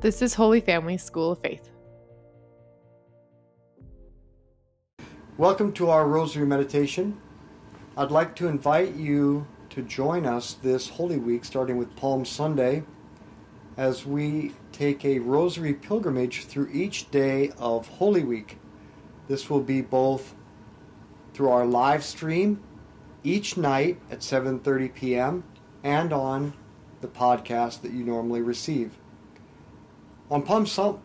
This is Holy Family School of Faith. Welcome to our Rosary Meditation. I'd like to invite you to join us this Holy Week, starting with Palm Sunday, as we take a Rosary pilgrimage through each day of Holy Week. This will be both through our live stream each night at 7:30 p.m. and on the podcast that you normally receive. On Palm Sun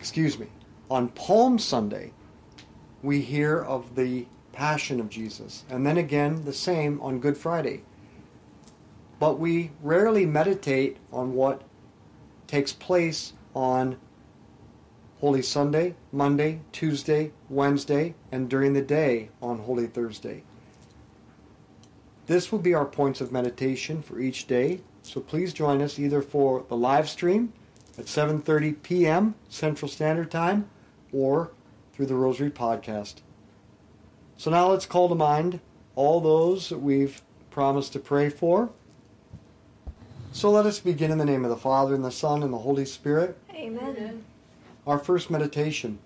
excuse me, on Palm Sunday, we hear of the passion of Jesus, and then again the same on Good Friday. But we rarely meditate on what takes place on Holy Sunday, Monday, Tuesday, Wednesday, and during the day on Holy Thursday. This will be our points of meditation for each day, so please join us either for the live stream at 7:30 p.m. Central Standard Time or through the Rosary podcast. So now let's call to mind all those that we've promised to pray for. So let us begin in the name of the Father and the Son and the Holy Spirit. Amen. Our first meditation.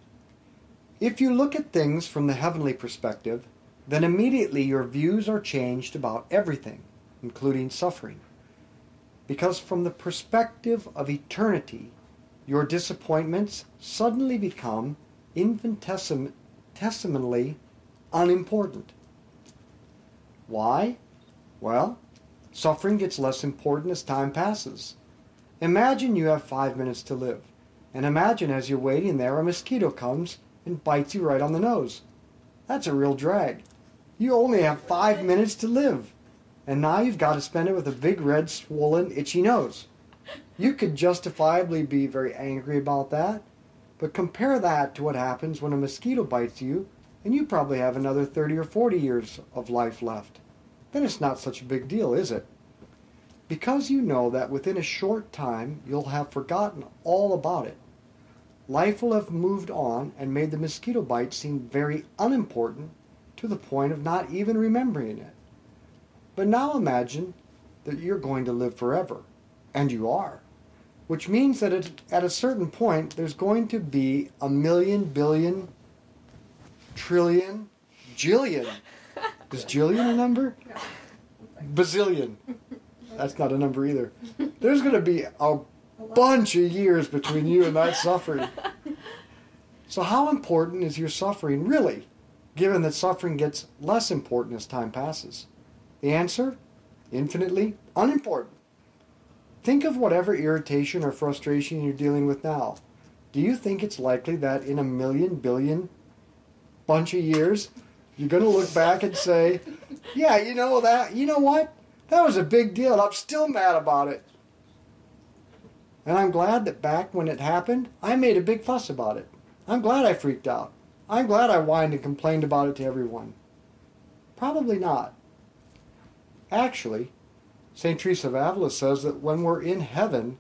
If you look at things from the heavenly perspective, then immediately your views are changed about everything, including suffering. Because from the perspective of eternity, your disappointments suddenly become infinitesimally unimportant. Why? Well, suffering gets less important as time passes. Imagine you have five minutes to live, and imagine as you're waiting there a mosquito comes and bites you right on the nose. That's a real drag. You only have five minutes to live, and now you've got to spend it with a big red, swollen, itchy nose. You could justifiably be very angry about that, but compare that to what happens when a mosquito bites you and you probably have another 30 or 40 years of life left. Then it's not such a big deal, is it? Because you know that within a short time you'll have forgotten all about it. Life will have moved on and made the mosquito bite seem very unimportant to the point of not even remembering it. But now imagine that you're going to live forever, and you are which means that it, at a certain point there's going to be a million, billion, trillion, jillion. Is jillion a number? Bazillion. That's not a number either. There's going to be a bunch of years between you and that suffering. So, how important is your suffering really, given that suffering gets less important as time passes? The answer? Infinitely unimportant. Think of whatever irritation or frustration you're dealing with now. Do you think it's likely that in a million billion bunch of years you're going to look back and say, "Yeah, you know that, you know what? That was a big deal. I'm still mad about it." And I'm glad that back when it happened, I made a big fuss about it. I'm glad I freaked out. I'm glad I whined and complained about it to everyone. Probably not. Actually, St. Teresa of Avila says that when we're in heaven,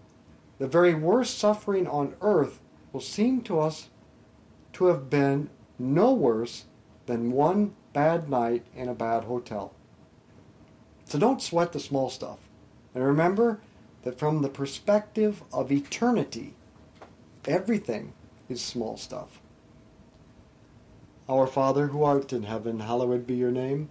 the very worst suffering on earth will seem to us to have been no worse than one bad night in a bad hotel. So don't sweat the small stuff. And remember that from the perspective of eternity, everything is small stuff. Our Father who art in heaven, hallowed be your name.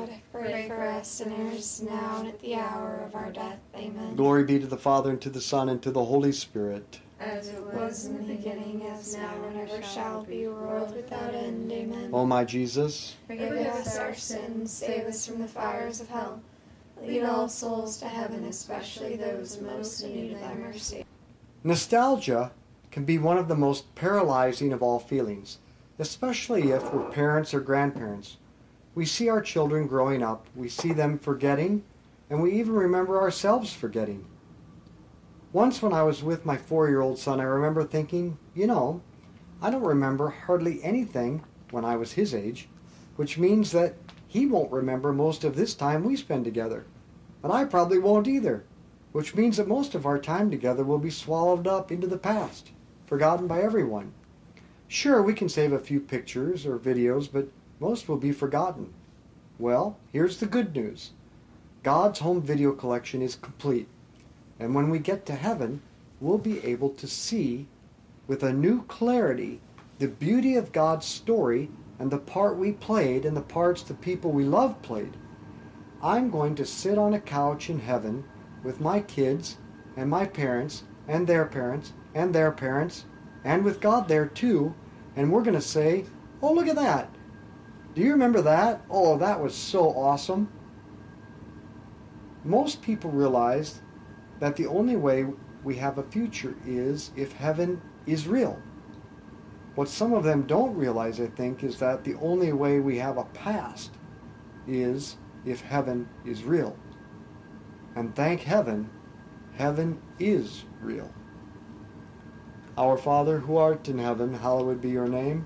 pray for us sinners, now and at the hour of our death. Amen. Glory be to the Father, and to the Son, and to the Holy Spirit. As it was in the beginning, as now and ever shall be, world without end. Amen. O my Jesus, Forgive us our sins, save us from the fires of hell. Lead all souls to heaven, especially those most in need of thy mercy. nostalgia can be one of the most paralyzing of all feelings, especially if we're parents or grandparents. We see our children growing up, we see them forgetting, and we even remember ourselves forgetting. Once, when I was with my four year old son, I remember thinking, you know, I don't remember hardly anything when I was his age, which means that he won't remember most of this time we spend together. And I probably won't either, which means that most of our time together will be swallowed up into the past, forgotten by everyone. Sure, we can save a few pictures or videos, but most will be forgotten. Well, here's the good news God's home video collection is complete. And when we get to heaven, we'll be able to see with a new clarity the beauty of God's story and the part we played and the parts the people we love played. I'm going to sit on a couch in heaven with my kids and my parents and their parents and their parents and with God there too, and we're going to say, Oh, look at that. Do you remember that? Oh, that was so awesome. Most people realize that the only way we have a future is if heaven is real. What some of them don't realize, I think, is that the only way we have a past is if heaven is real. And thank heaven, heaven is real. Our Father, who art in heaven, hallowed be your name.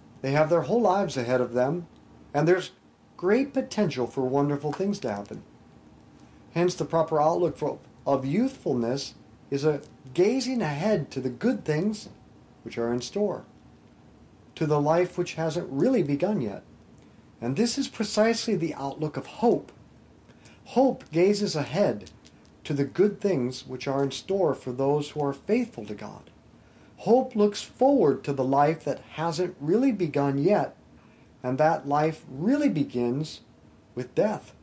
they have their whole lives ahead of them, and there's great potential for wonderful things to happen. Hence, the proper outlook for, of youthfulness is a gazing ahead to the good things which are in store, to the life which hasn't really begun yet. And this is precisely the outlook of hope. Hope gazes ahead to the good things which are in store for those who are faithful to God. Hope looks forward to the life that hasn't really begun yet, and that life really begins with death,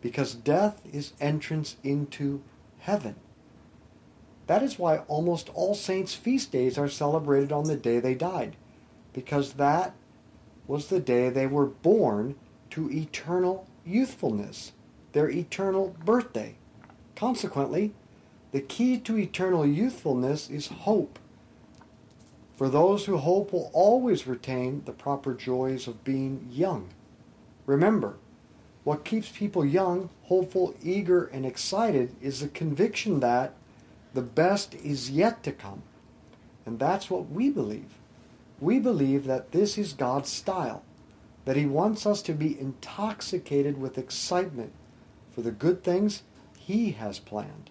because death is entrance into heaven. That is why almost all saints' feast days are celebrated on the day they died, because that was the day they were born to eternal youthfulness, their eternal birthday. Consequently, the key to eternal youthfulness is hope. For those who hope will always retain the proper joys of being young. Remember, what keeps people young, hopeful, eager, and excited is the conviction that the best is yet to come. And that's what we believe. We believe that this is God's style, that He wants us to be intoxicated with excitement for the good things He has planned.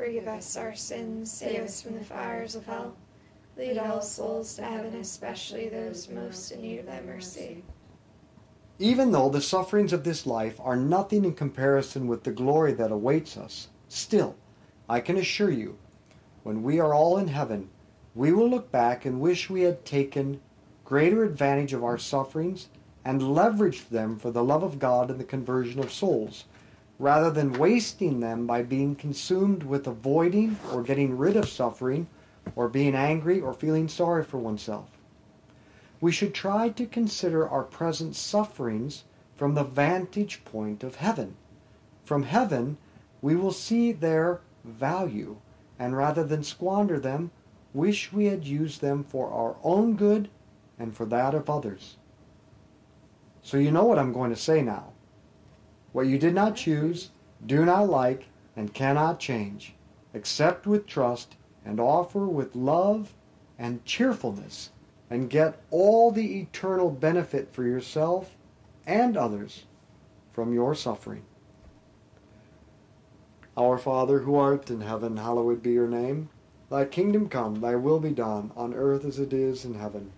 Forgive us our sins, save us from the fires of hell. Lead all souls to heaven, especially those most in need of thy mercy. even though the sufferings of this life are nothing in comparison with the glory that awaits us, still, I can assure you, when we are all in heaven, we will look back and wish we had taken greater advantage of our sufferings and leveraged them for the love of God and the conversion of souls, rather than wasting them by being consumed with avoiding or getting rid of suffering, or being angry or feeling sorry for oneself we should try to consider our present sufferings from the vantage point of heaven. From heaven, we will see their value, and rather than squander them, wish we had used them for our own good and for that of others. So you know what I'm going to say now. What you did not choose, do not like, and cannot change, accept with trust and offer with love and cheerfulness and get all the eternal benefit for yourself and others from your suffering. Our Father who art in heaven, hallowed be your name. Thy kingdom come, thy will be done, on earth as it is in heaven.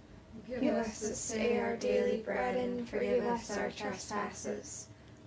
Give us this day our daily bread, and forgive us our trespasses,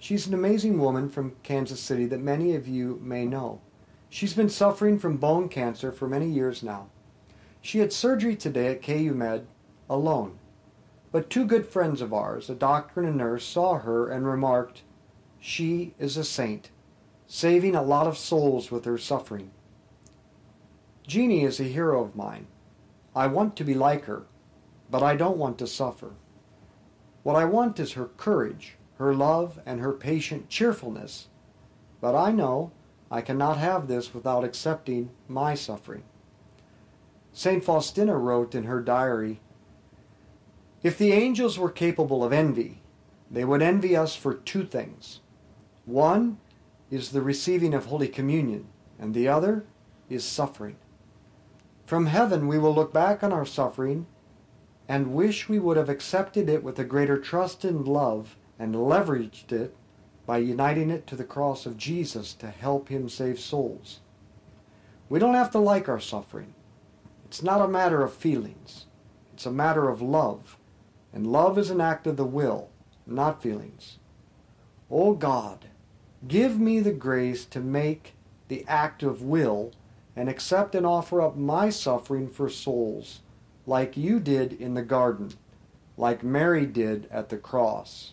She's an amazing woman from Kansas City that many of you may know. She's been suffering from bone cancer for many years now. She had surgery today at KU Med alone. But two good friends of ours, a doctor and a nurse, saw her and remarked, She is a saint, saving a lot of souls with her suffering. Jeannie is a hero of mine. I want to be like her, but I don't want to suffer. What I want is her courage, her love, and her patient cheerfulness. But I know I cannot have this without accepting my suffering. St. Faustina wrote in her diary If the angels were capable of envy, they would envy us for two things. One is the receiving of Holy Communion, and the other is suffering. From heaven, we will look back on our suffering and wish we would have accepted it with a greater trust and love and leveraged it by uniting it to the cross of Jesus to help him save souls. We don't have to like our suffering. It's not a matter of feelings. It's a matter of love. And love is an act of the will, not feelings. O oh God, give me the grace to make the act of will and accept and offer up my suffering for souls, like you did in the garden, like Mary did at the cross,